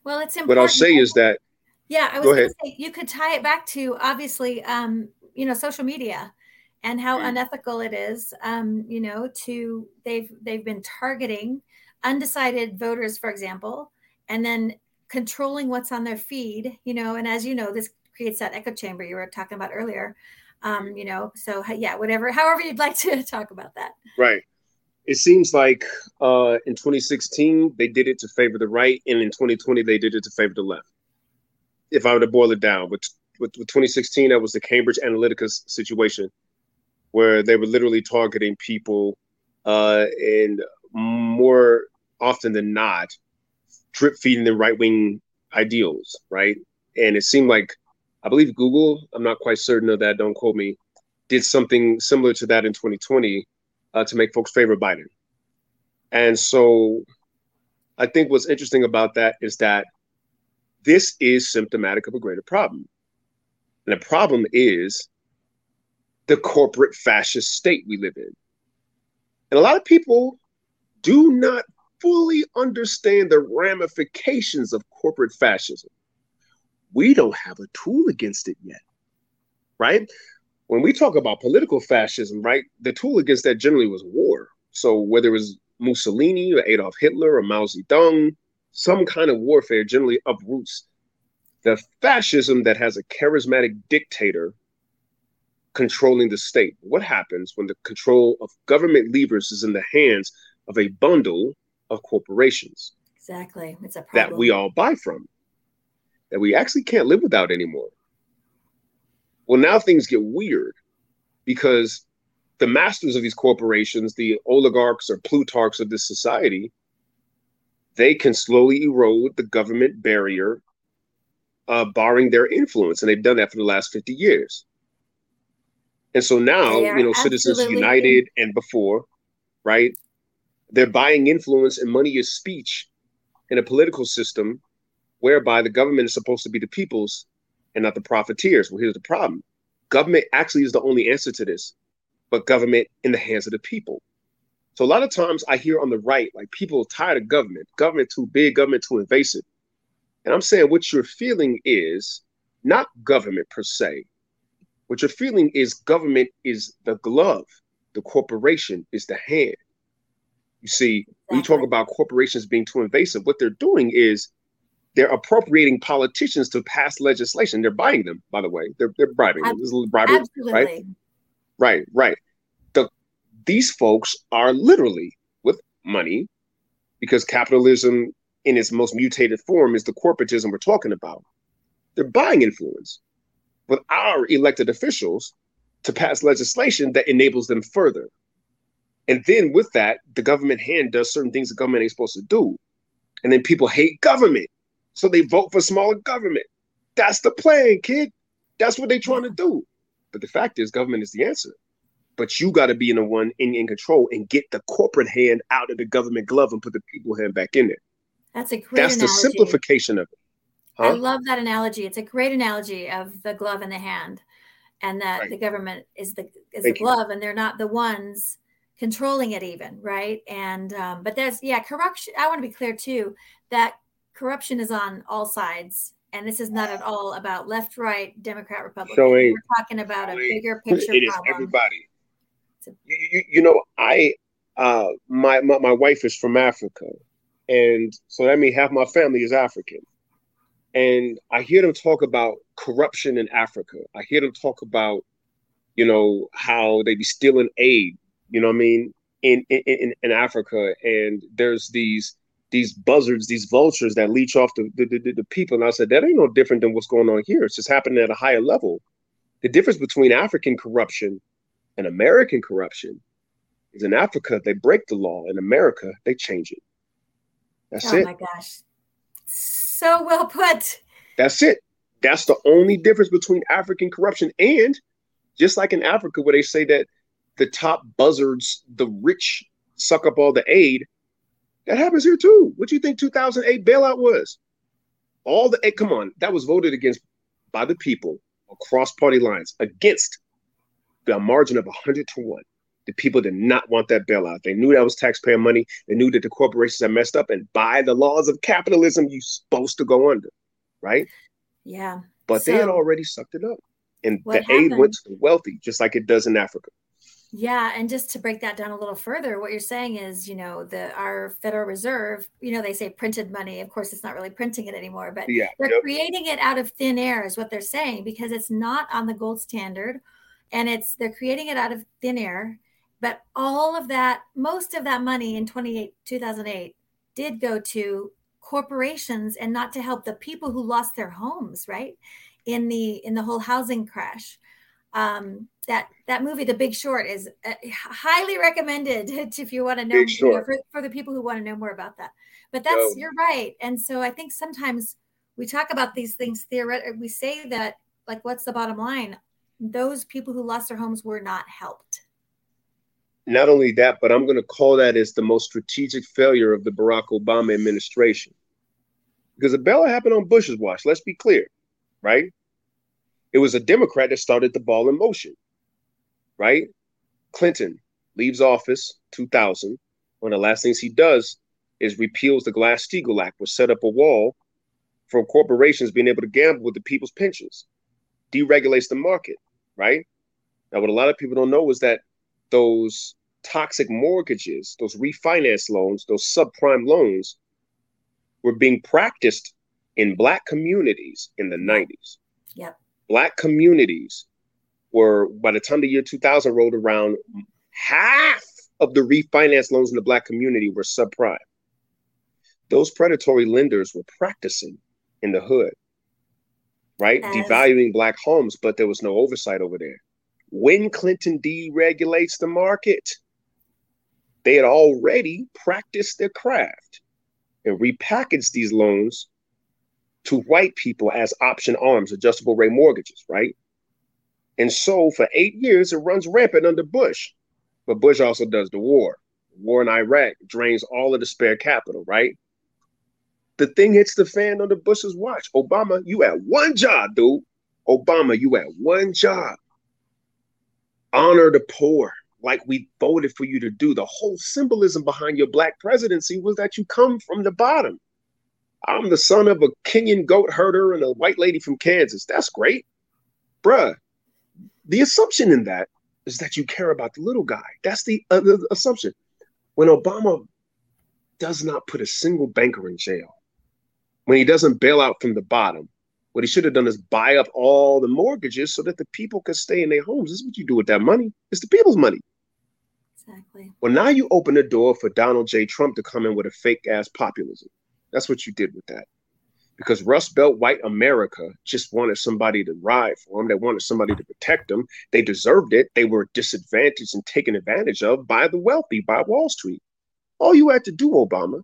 well, it's important. What I'll say is that yeah, I was going to say you could tie it back to obviously, um, you know, social media and how mm-hmm. unethical it is. Um, you know, to they've they've been targeting undecided voters, for example, and then controlling what's on their feed. You know, and as you know, this creates that echo chamber you were talking about earlier um, you know so yeah whatever however you'd like to talk about that right it seems like uh, in 2016 they did it to favor the right and in 2020 they did it to favor the left if i were to boil it down with, with, with 2016 that was the cambridge analytica situation where they were literally targeting people uh, and more often than not drip feeding them right-wing ideals right and it seemed like I believe Google, I'm not quite certain of that, don't quote me, did something similar to that in 2020 uh, to make folks favor Biden. And so I think what's interesting about that is that this is symptomatic of a greater problem. And the problem is the corporate fascist state we live in. And a lot of people do not fully understand the ramifications of corporate fascism we don't have a tool against it yet, right? When we talk about political fascism, right, the tool against that generally was war. So whether it was Mussolini or Adolf Hitler or Mao Zedong, some kind of warfare generally uproots the fascism that has a charismatic dictator controlling the state. What happens when the control of government levers is in the hands of a bundle of corporations? Exactly. It's a problem. that we all buy from that we actually can't live without anymore. Well, now things get weird because the masters of these corporations, the oligarchs or plutarchs of this society, they can slowly erode the government barrier, uh, barring their influence. And they've done that for the last 50 years. And so now, you know, Citizens United and before, right? They're buying influence and money is speech in a political system whereby the government is supposed to be the people's and not the profiteers. Well, here's the problem government actually is the only answer to this, but government in the hands of the people. So a lot of times I hear on the right, like people are tired of government, government too big, government too invasive. And I'm saying what you're feeling is not government per se. What you're feeling is government is the glove, the corporation is the hand. You see, when you talk about corporations being too invasive, what they're doing is they're appropriating politicians to pass legislation. They're buying them, by the way. They're, they're bribing them. This is bribery, Absolutely. right? Right, right. The these folks are literally with money because capitalism in its most mutated form is the corporatism we're talking about. They're buying influence with our elected officials to pass legislation that enables them further. And then with that, the government hand does certain things the government ain't supposed to do. And then people hate government. So they vote for smaller government. That's the plan, kid. That's what they're trying to do. But the fact is, government is the answer. But you got to be in the one in, in control and get the corporate hand out of the government glove and put the people hand back in there. That's a great. That's analogy. the simplification of it. Huh? I love that analogy. It's a great analogy of the glove and the hand, and that right. the government is the is Thank the glove, you. and they're not the ones controlling it even right? And um, but there's yeah corruption i want to be clear too that corruption is on all sides and this is not at all about left right democrat republican. So we're talking about a bigger picture it problem. is everybody a, you, you, you, know i uh my, my my wife is from africa and so that means half my family is african. And i hear them talk about corruption in africa. I hear them talk about you know how they be stealing aid you know what I mean, in in, in Africa, and there's these these buzzards, these vultures that leech off the, the, the, the, people. And I said, that ain't no different than what's going on here. It's just happening at a higher level. The difference between African corruption and American corruption is in Africa, they break the law. In America, they change it. That's oh it. Oh my gosh. So well put. That's it. That's the only difference between African corruption and just like in Africa, where they say that the top buzzards, the rich, suck up all the aid. That happens here too. What do you think 2008 bailout was? All the aid, come on, that was voted against by the people across party lines against the margin of 100 to 1. The people did not want that bailout. They knew that was taxpayer money. They knew that the corporations had messed up, and by the laws of capitalism, you're supposed to go under, right? Yeah. But so, they had already sucked it up, and the happened? aid went to the wealthy, just like it does in Africa. Yeah, and just to break that down a little further, what you're saying is, you know, the our Federal Reserve, you know, they say printed money. Of course, it's not really printing it anymore, but yeah, they're yep. creating it out of thin air, is what they're saying, because it's not on the gold standard, and it's they're creating it out of thin air. But all of that, most of that money in 28 2008 did go to corporations and not to help the people who lost their homes, right? In the in the whole housing crash um, that that movie, The Big Short, is uh, highly recommended if you want to know, you know for, for, the people who want to know more about that. But that's no. you're right, and so I think sometimes we talk about these things theoretically. We say that like, what's the bottom line? Those people who lost their homes were not helped. Not only that, but I'm going to call that as the most strategic failure of the Barack Obama administration, because the bailout happened on Bush's watch. Let's be clear, right? It was a Democrat that started the ball in motion, right? Clinton leaves office 2000. One of the last things he does is repeals the Glass-Steagall Act, which set up a wall for corporations being able to gamble with the people's pensions, deregulates the market, right? Now, what a lot of people don't know is that those toxic mortgages, those refinance loans, those subprime loans were being practiced in Black communities in the 90s. Yep black communities were by the time the year 2000 rolled around half of the refinance loans in the black community were subprime. Those predatory lenders were practicing in the hood right? As... devaluing black homes but there was no oversight over there. When clinton deregulates the market they had already practiced their craft and repackaged these loans to white people as option arms, adjustable rate mortgages, right? And so for eight years, it runs rampant under Bush. But Bush also does the war. war in Iraq drains all of the spare capital, right? The thing hits the fan under Bush's watch. Obama, you had one job, dude. Obama, you had one job. Honor the poor like we voted for you to do. The whole symbolism behind your black presidency was that you come from the bottom. I'm the son of a Kenyan goat herder and a white lady from Kansas. That's great. Bruh, the assumption in that is that you care about the little guy. That's the, uh, the assumption. When Obama does not put a single banker in jail, when he doesn't bail out from the bottom, what he should have done is buy up all the mortgages so that the people could stay in their homes. This is what you do with that money. It's the people's money. Exactly. Well, now you open the door for Donald J. Trump to come in with a fake ass populism. That's what you did with that. Because Rust Belt white America just wanted somebody to ride for them. They wanted somebody to protect them. They deserved it. They were disadvantaged and taken advantage of by the wealthy, by Wall Street. All you had to do, Obama,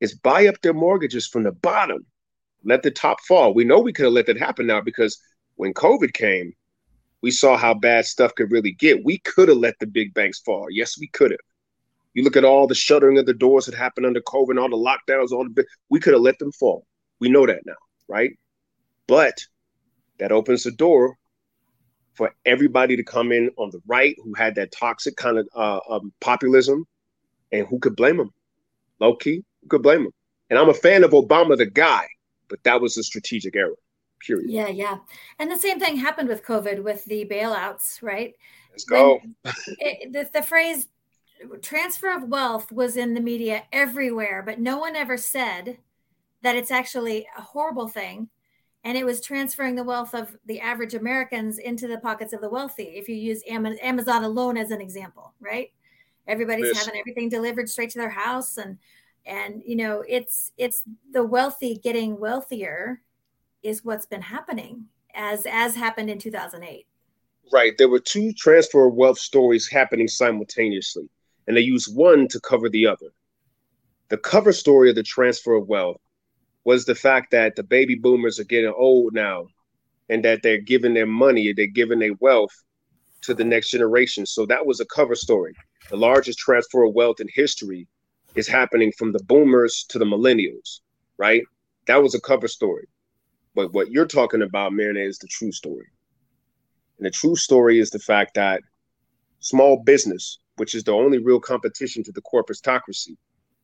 is buy up their mortgages from the bottom, let the top fall. We know we could have let that happen now because when COVID came, we saw how bad stuff could really get. We could have let the big banks fall. Yes, we could have. You look at all the shuttering of the doors that happened under COVID, all the lockdowns, all the we could have let them fall. We know that now, right? But that opens the door for everybody to come in on the right who had that toxic kind of uh, um, populism, and who could blame them? Low key, who could blame them? And I'm a fan of Obama, the guy, but that was a strategic error. Period. Yeah, yeah. And the same thing happened with COVID with the bailouts, right? Let's go. It, the, the phrase transfer of wealth was in the media everywhere, but no one ever said that it's actually a horrible thing. And it was transferring the wealth of the average Americans into the pockets of the wealthy. If you use Amazon alone as an example, right? Everybody's yes. having everything delivered straight to their house, and and you know it's it's the wealthy getting wealthier is what's been happening as as happened in 2008. Right. There were two transfer of wealth stories happening simultaneously and they use one to cover the other. The cover story of the transfer of wealth was the fact that the baby boomers are getting old now and that they're giving their money, they're giving their wealth to the next generation. So that was a cover story. The largest transfer of wealth in history is happening from the boomers to the millennials, right? That was a cover story. But what you're talking about, Marina, is the true story. And the true story is the fact that small business which is the only real competition to the corporatocracy,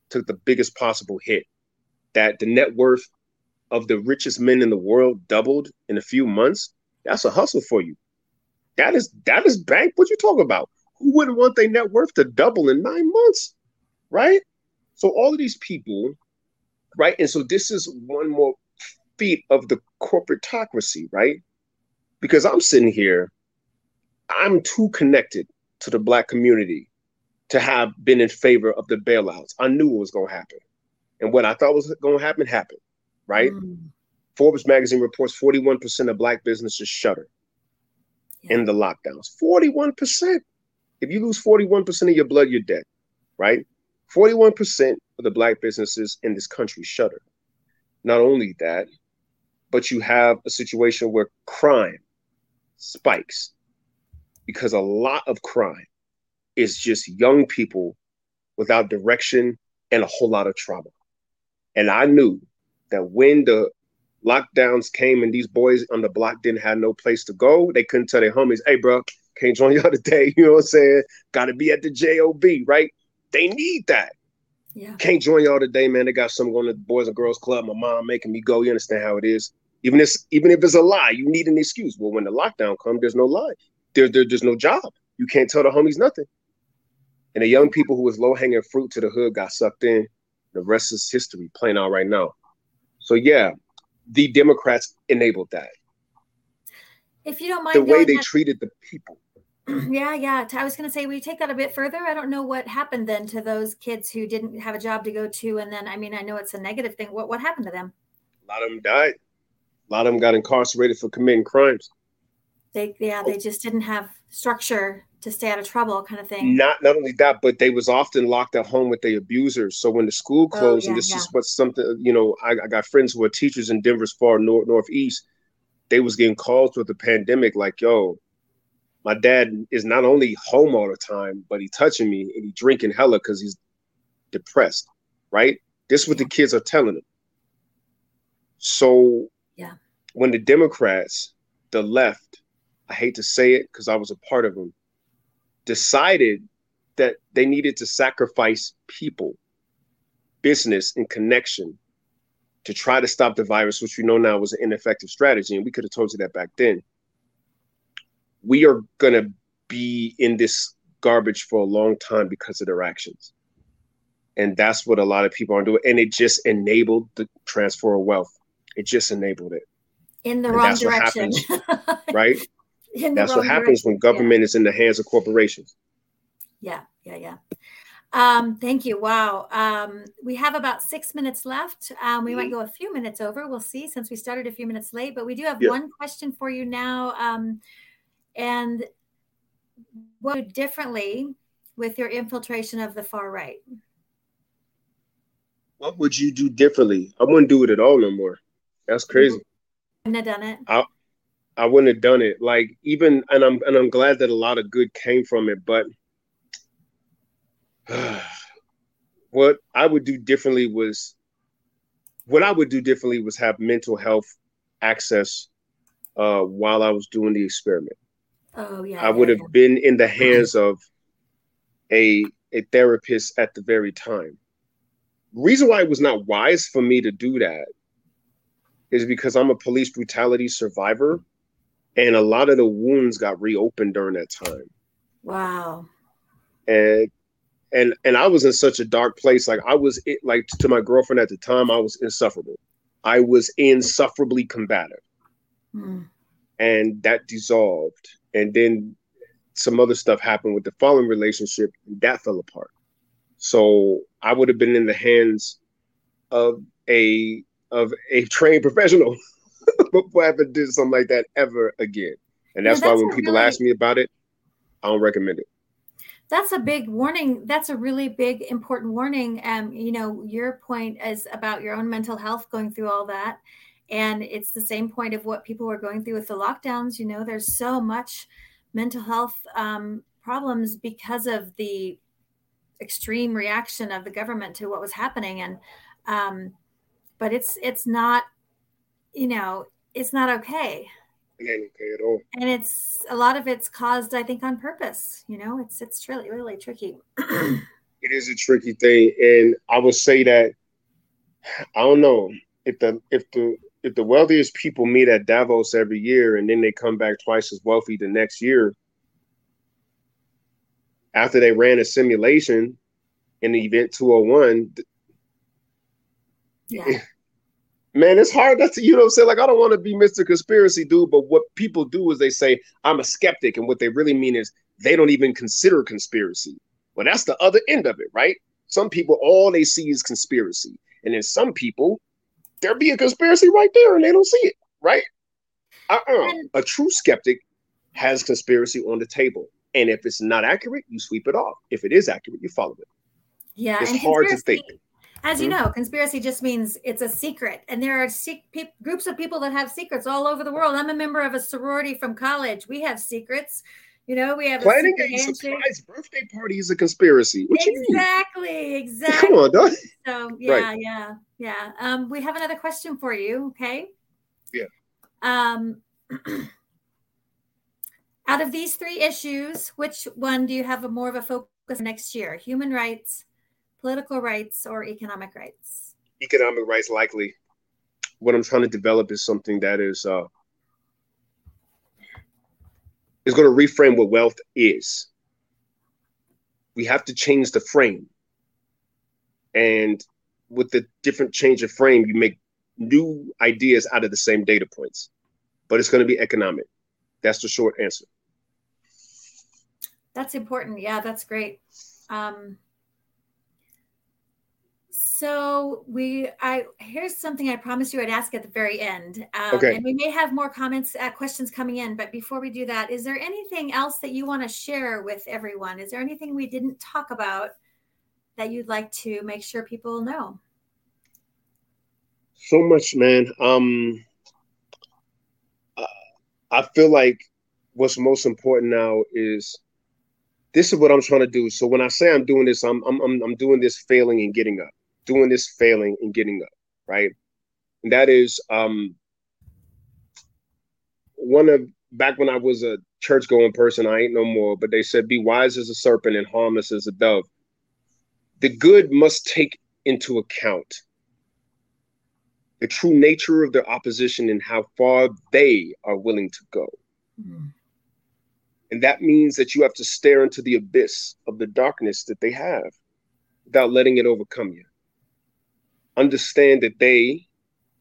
took the biggest possible hit. That the net worth of the richest men in the world doubled in a few months. That's a hustle for you. That is that is bank. What you talking about? Who wouldn't want their net worth to double in nine months? Right? So all of these people, right? And so this is one more feat of the corporatocracy, right? Because I'm sitting here, I'm too connected to the black community to have been in favor of the bailouts. I knew it was going to happen. And what I thought was going to happen happened, right? Mm. Forbes magazine reports 41% of black businesses shutter yeah. in the lockdowns. 41%. If you lose 41% of your blood, you're dead, right? 41% of the black businesses in this country shutter. Not only that, but you have a situation where crime spikes because a lot of crime is just young people without direction and a whole lot of trauma. And I knew that when the lockdowns came and these boys on the block didn't have no place to go, they couldn't tell their homies, hey, bro, can't join y'all today. You know what I'm saying? Got to be at the JOB, right? They need that. Yeah. Can't join y'all today, man. They got some going to the Boys and Girls Club. My mom making me go. You understand how it is. Even if even if it's a lie, you need an excuse. Well, when the lockdown comes, there's no lie there, there, there's no job. You can't tell the homies nothing. And the young people who was low hanging fruit to the hood got sucked in. The rest is history playing out right now. So yeah, the Democrats enabled that. If you don't mind, the way they treated the people. Yeah, yeah. I was going to say, we take that a bit further. I don't know what happened then to those kids who didn't have a job to go to, and then I mean, I know it's a negative thing. What what happened to them? A lot of them died. A lot of them got incarcerated for committing crimes. They yeah, they oh. just didn't have structure to stay out of trouble kind of thing. Not not only that but they was often locked at home with their abusers. So when the school Oh, closed yeah, and this yeah. is what something you know I, I got friends who are teachers in denver's far north northeast. They was getting calls with the pandemic like yo my dad is not only home all the time but he touching me and he drinking hella because he's depressed right? This is what the kids are telling him. So Yeah. when the democrats the left i hate to say it because i was a part of them decided that they needed to sacrifice people, business, and connection to try to stop the virus, which we know now was an ineffective strategy. And we could have told you that back then. We are going to be in this garbage for a long time because of their actions. And that's what a lot of people are doing. And it just enabled the transfer of wealth. It just enabled it, in the And wrong direction right? That's what happens when direction. Yeah. government is in the hands of corporations. Yeah, yeah, yeah. Um, thank you. Wow. Um, we have about six minutes left. Um, we might go a few minutes over. We'll see since we started a few minutes late, but we do have Yeah. one question for you now. Um, and what would you do differently with your infiltration of the far right? What would you do differently? I wouldn't do it at all no more. That's crazy. Wouldn't have done it. I wouldn't have done it. Like even, and I'm and I'm glad that a lot of good came from it. But what I would do differently was, what I would do differently was have mental health access uh, while I was doing the experiment. Oh yeah. I would yeah, have been in the hands of a a therapist at the very time. Reason why it was not wise for me to do that is because I'm a police brutality survivor, and a lot of the wounds got reopened during that time. Wow. And and and I was in such a dark place. Like I was it, like to my girlfriend at the time, I was insufferable. I was insufferably combative. Hmm. and that dissolved and then some other stuff happened with the following relationship and that fell apart so i would have been in the hands of a of a trained professional before i ever did something like that ever again. And Yeah, that's why when people really- ask me about it i don't recommend it. That's a big warning. That's a really big important warning. Um you know your point is about your own mental health going through all that. And it's the same point of what people were going through with the lockdowns. You know there's so much mental health um, problems because of the extreme reaction of the government to what was happening. And um, but it's it's not you know it's not okay. It ain't okay at all. And it's a lot of it's caused i think on purpose you know it's it's really really tricky. It is a tricky thing. And i would say that i don't know if the if the if the wealthiest people meet at davos every year and then they come back twice as wealthy the next year after they ran a simulation in the event 201 yeah man it's hard that's you know what i'm saying? Like i don't want to be mr conspiracy dude but what people do is they say i'm a skeptic and what they really mean is they don't even consider conspiracy. Well that's the other end of it right? Some people all they see is conspiracy and then some people there be a conspiracy right there and they don't see it right? Uh-uh. A true skeptic has conspiracy on the table and if it's not accurate you sweep it off. If it is accurate you follow it. Yeah it's hard to think As you Mhm. know, conspiracy just means it's a secret, and there are sec- pe- groups of people that have secrets all over the world. I'm a member of a sorority from college. We have secrets. You know, we have planning a a surprise birthday party is a conspiracy what Exactly, exactly. come on dog So yeah, yeah, yeah. Um, we have another question for you. Okay. Yeah. Um, out of these three issues, which one do you have a more of a focus next year? Human rights, political rights, or economic rights? economic rights likely what i'm trying to develop is something that is uh is going to reframe what wealth is we have to change the frame and with the different change of frame you make new ideas out of the same data points but it's going to be economic that's the short answer That's important. Yeah, that's great. Um, So we, I here's something I promised you I'd ask at the very end. Um, okay. And we may have more comments, uh, questions coming in. But before we do that, is there anything else that you want to share with everyone? Is there anything we didn't talk about that you'd like to make sure people know? So much, man. Um, I feel like what's most important now is this is what I'm trying to do. So when I say I'm doing this, I'm I'm I'm, I'm doing this failing and getting up, doing this failing and getting up, right? And that is um one of back when I was a church going person, I ain't no more, but they said, be wise as a serpent and harmless as a dove. The good must take into account the true nature of their opposition and how far they are willing to go. Mm-hmm. And that means that you have to stare into the abyss of the darkness that they have without letting it overcome you. Understand that they,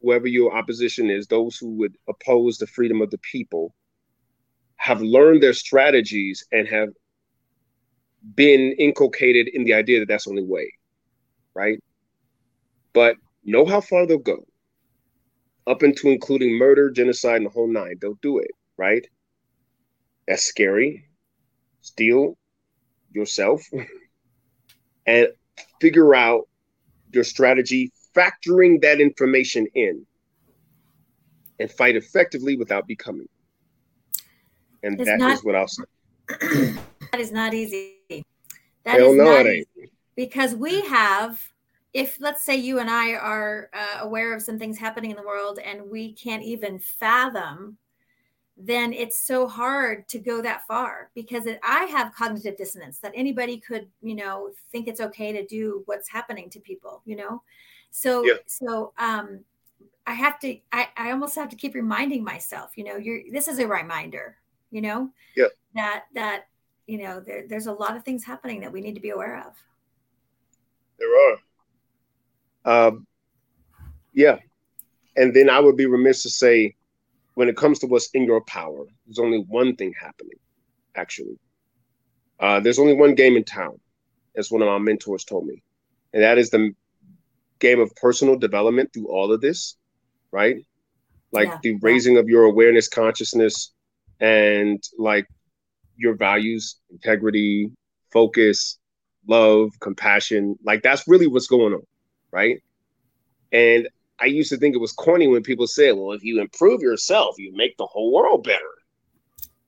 whoever your opposition is, those who would oppose the freedom of the people, have learned their strategies and have been inculcated in the idea that that's the only way, right? But know how far they'll go, up into including murder, genocide, and the whole nine. They'll do it, right? That's scary. Steel yourself and figure out your strategy, factoring that information in, and fight effectively without becoming. And it's that not, is what I'll say. that is not easy. That Hell is no, not it ain't. Easy because we have if let's say you and I are uh, aware of some things happening in the world and we can't even fathom then it's so hard to go that far because it, I have cognitive dissonance that anybody could, you know, think it's okay to do what's happening to people, you know? So, yeah. so, um, I have to, I, I almost have to keep reminding myself, you know, you're, this is a reminder, you know, yeah. that, that, you know, there, there's a lot of things happening that we need to be aware of. There are. Um, yeah. And then I would be remiss to say, when it comes to what's in your power, there's only one thing happening, actually. Uh, there's only one game in town, as one of my mentors told me, and that is the game of personal development through all of this, right? Like yeah. the raising of your awareness, consciousness, and like your values, integrity, focus, love, compassion. Like that's really what's going on, right? And I used to think it was corny when people said, well, if you improve yourself, you make the whole world better.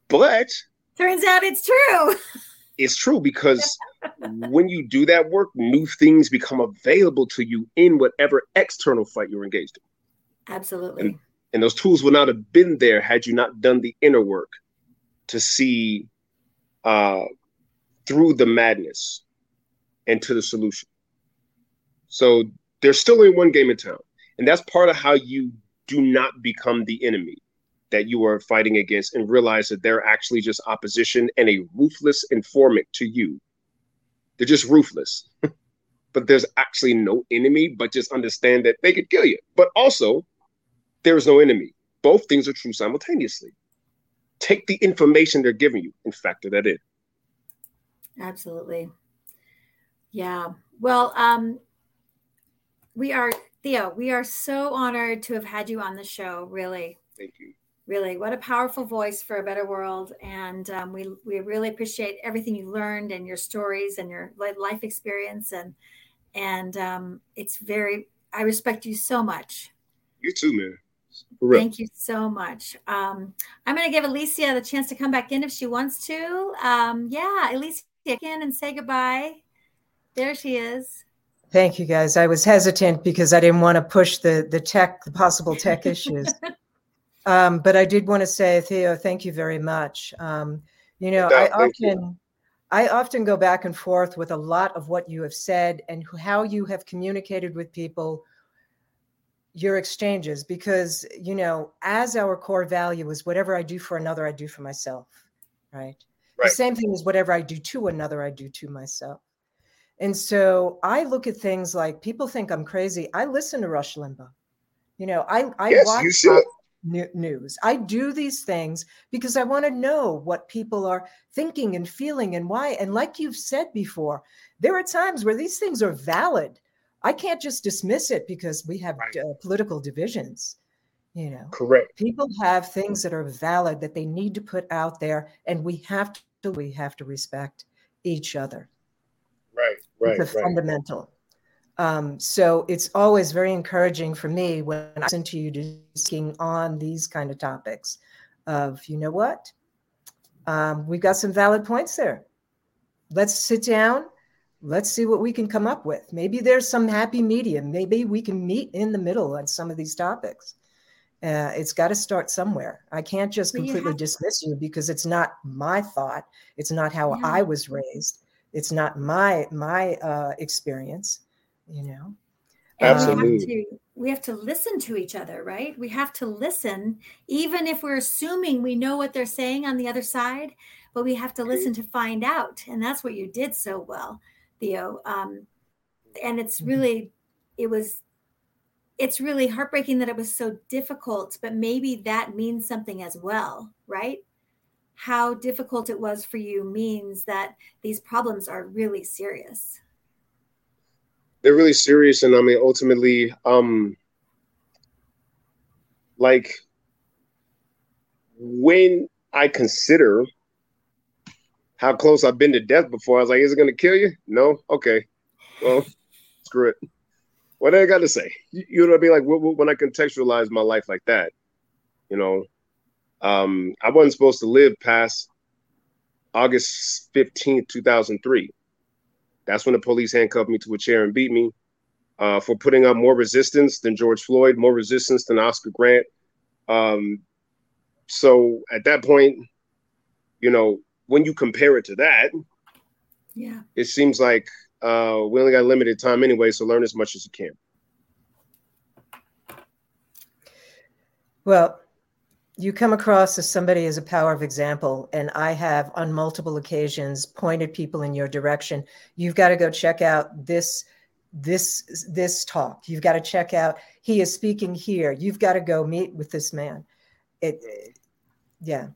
But turns out it's true. It's true because when you do that work, new things become available to you in whatever external fight you're engaged in. Absolutely. And, and those tools would not have been there had you not done the inner work to see uh, through the madness and to the solution. So there's still only one game in town. And that's part of how you do not become the enemy that you are fighting against and realize that they're actually just opposition and a ruthless informant to you. They're just ruthless. but there's actually no enemy, but just understand that they could kill you. But also, there is no enemy. Both things are true simultaneously. Take the information they're giving you and factor that in. Absolutely. Yeah. Well, um, we are Theo, we are so honored to have had you on the show. Really. Thank you. Really, what a powerful voice for a better world, and um, we we really appreciate everything you learned and your stories and your life experience, and and um, it's very. I respect you so much. You too, man. Thank you so much. Um, I'm going to give Alicia the chance to come back in if she wants to. Um, yeah, Alicia, in and say goodbye. There she is. Thank you, guys. I was hesitant because I didn't want to push the the tech, the possible tech issues. Um, but I did want to say, Theo, thank you very much. Um, you know, I often you. I often go back and forth with a lot of what you have said and how you have communicated with people, your exchanges, because you know, as our core value is whatever I do for another, I do for myself. Right. right. The same thing is whatever I do to another, I do to myself. And so I look at things like people think I'm crazy. I listen to Rush Limbaugh. You know, I, I yes, watch news. I do these things because I want to know what people are thinking and feeling and why. And like you've said before, there are times where these things are valid. I can't just dismiss it because we have Right. uh, political divisions. You know, Correct. people have things that are valid that they need to put out there, and we have to we have to respect each other. Right. Right. it's a Right. fundamental. Um, so it's always very encouraging for me when I listen to you discussing on these kind of topics. Of you know what, um, we've got some valid points there. Let's sit down. Let's see what we can come up with. Maybe there's some happy medium. Maybe we can meet in the middle on some of these topics. Uh, it's got to start somewhere. I can't just But you completely have- dismiss you because it's not my thought. It's not how Yeah. I was raised. It's not my my uh, experience. You know. And we have to we have to listen to each other, right? We have to listen, even if we're assuming we know what they're saying on the other side, but we have to listen to find out. And that's what you did so well, Theo. Um, and it's Mhm. really, it was, it's really heartbreaking that it was so difficult, but maybe that means something as well, right? How difficult it was for you means that these problems are really serious. They're really serious and i mean ultimately um like when i consider how close i've been to death before i was like is it to kill you? No? Okay. Well screw it. What i got to say? You, you know what i mean? Like wh- wh- when i contextualize my life like that you know um i wasn't supposed to live past august 15th 2003 that's when the police handcuffed me to a chair and beat me uh, for putting up more resistance than George Floyd, more resistance than Oscar Grant. Um, so at that point, you know, when you compare it to that, Yeah. it seems like uh, we only got limited time anyway, so learn as much as you can. Well, you come across as somebody as a power of example, and I have on multiple occasions pointed people in your direction. You've got to go check out this this this talk. You've got to check out he is speaking here. You've got to go meet with this man. It, eh, yeah,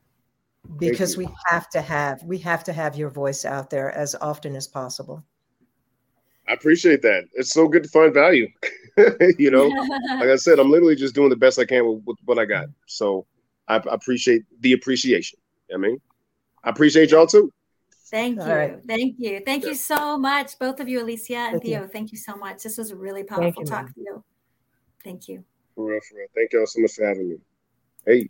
because we have to have we have to have your voice out there as often as possible. I appreciate that. It's so good to find value. you know, like I said, I'm literally just doing the best I can with, with what I got. So I, I appreciate the appreciation. I mean, I appreciate y'all too. Thank you. All right. Thank you. Thank Yeah. you so much, both of you, Alicia and Thank you. Theo. Thank you so much. This was a really Thank powerful you, talk, ma'am. Theo. Thank you. For real, for real. Thank y'all so much for having me. Hey.